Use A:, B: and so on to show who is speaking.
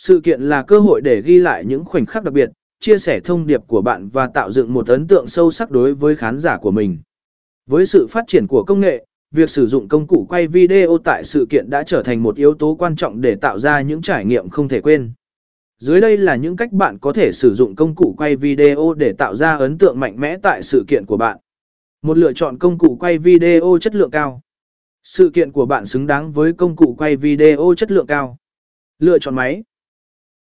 A: Sự kiện là cơ hội để ghi lại những khoảnh khắc đặc biệt, chia sẻ thông điệp của bạn và tạo dựng một ấn tượng sâu sắc đối với khán giả của mình. Với sự phát triển của công nghệ, việc sử dụng công cụ quay video tại sự kiện đã trở thành một yếu tố quan trọng để tạo ra những trải nghiệm không thể quên. Dưới đây là những cách bạn có thể sử dụng công cụ quay video để tạo ra ấn tượng mạnh mẽ tại sự kiện của bạn. Một lựa chọn công cụ quay video chất lượng cao. Sự kiện của bạn xứng đáng với công cụ quay video chất lượng cao. Lựa chọn máy.